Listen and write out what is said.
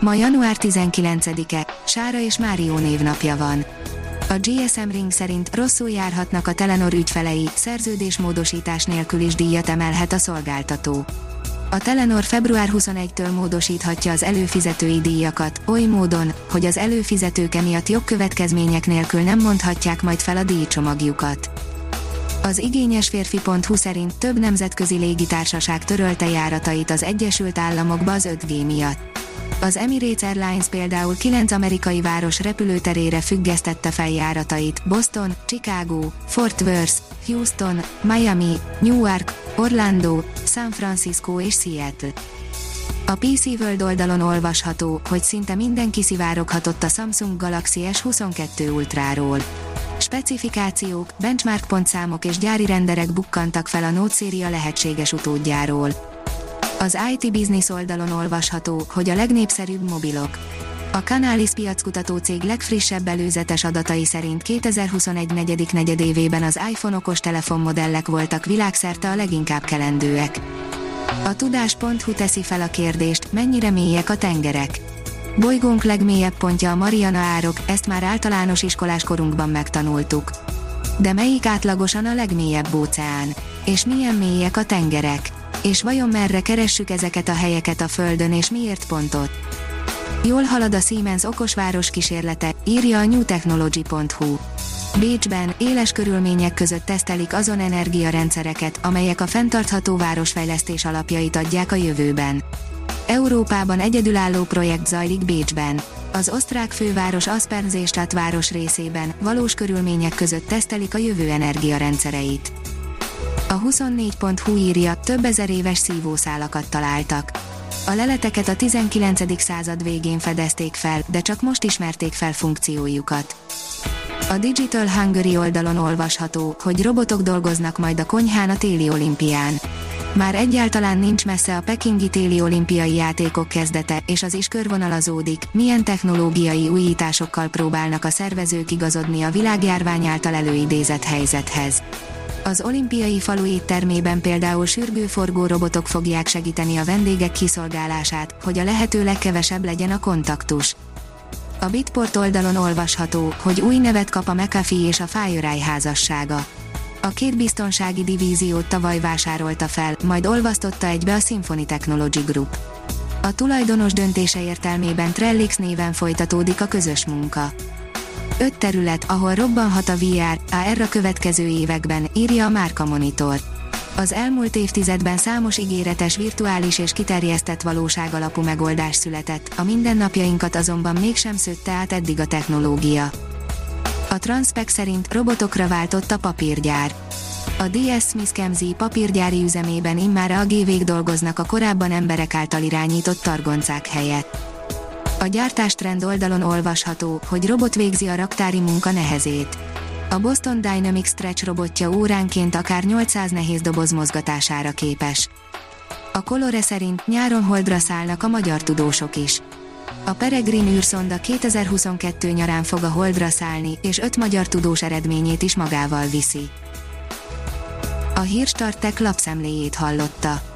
Ma január 19-e, Sára és Márió névnapja van. A GSM Ring szerint rosszul járhatnak a Telenor ügyfelei, szerződésmódosítás nélkül is díjat emelhet a szolgáltató. A Telenor február 21-től módosíthatja az előfizetői díjakat, oly módon, hogy az előfizetők emiatt jogkövetkezmények nélkül nem mondhatják majd fel a díjcsomagjukat. Az igényes férfi.hu szerint több nemzetközi légitársaság törölte járatait az Egyesült Államokba az 5G miatt. Az Emirates Airlines például 9 amerikai város repülőterére függesztette feljáratait, Boston, Chicago, Fort Worth, Houston, Miami, Newark, Orlando, San Francisco és Seattle. A PC World oldalon olvasható, hogy szinte mindenki szivároghatott a Samsung Galaxy S22 Ultráról. Specifikációk, benchmark pontszámok és gyári renderek bukkantak fel a Note széria lehetséges utódjáról. Az IT Business oldalon olvasható, hogy a legnépszerűbb mobilok. A Canalys piackutató cég legfrissebb előzetes adatai szerint 2021 negyedik negyedévében az iPhone okos telefonmodellek voltak világszerte a leginkább kelendőek. A tudás.hu teszi fel a kérdést, mennyire mélyek a tengerek. Bolygónk legmélyebb pontja a Mariana árok, ezt már általános iskolás korunkban megtanultuk. De melyik átlagosan a legmélyebb óceán? És milyen mélyek a tengerek? És vajon merre keressük ezeket a helyeket a Földön és miért pontot? Jól halad a Siemens okosváros kísérlete, írja a newtechnology.hu. Bécsben éles körülmények között tesztelik azon energiarendszereket, amelyek a fenntartható városfejlesztés alapjait adják a jövőben. Európában egyedülálló projekt zajlik Bécsben. Az osztrák főváros Aspernséstat város részében valós körülmények között tesztelik a jövő energiarendszereit. A 24.hu írja, több ezer éves szívószálakat találtak. A leleteket a 19. század végén fedezték fel, de csak most ismerték fel funkciójukat. A Digital Hungary oldalon olvasható, hogy robotok dolgoznak majd a konyhán a téli olimpián. Már egyáltalán nincs messze a pekingi téli olimpiai játékok kezdete, és az is körvonalazódik, milyen technológiai újításokkal próbálnak a szervezők igazodni a világjárvány által előidézett helyzethez. Az olimpiai falu éttermében például sürgőforgó robotok fogják segíteni a vendégek kiszolgálását, hogy a lehető legkevesebb legyen a kontaktus. A Bitport oldalon olvasható, hogy új nevet kap a McAfee és a FireEye házassága. A két biztonsági divíziót tavaly vásárolta fel, majd olvasztotta egybe a Symphony Technology Group. A tulajdonos döntése értelmében Trellix néven folytatódik a közös munka. Öt terület, ahol robbanhat a VR, AR a következő években, írja a Márka Monitor. Az elmúlt évtizedben számos ígéretes virtuális és kiterjesztett valóság alapú megoldás született, a mindennapjainkat azonban mégsem szőtte át eddig a technológia. A Transpec szerint robotokra váltott a papírgyár. A DS Smith Kemzi papírgyári üzemében immár a gv dolgoznak a korábban emberek által irányított targoncák helyett. A gyártástrend oldalon olvasható, hogy robot végzi a raktári munka nehezét. A Boston Dynamics Stretch robotja óránként akár 800 nehéz doboz mozgatására képes. A Colore szerint nyáron holdra szállnak a magyar tudósok is. A Peregrine űrszonda 2022 nyarán fog a holdra szállni, és öt magyar tudós eredményét is magával viszi. A Hírstartek lapszemléjét hallotta.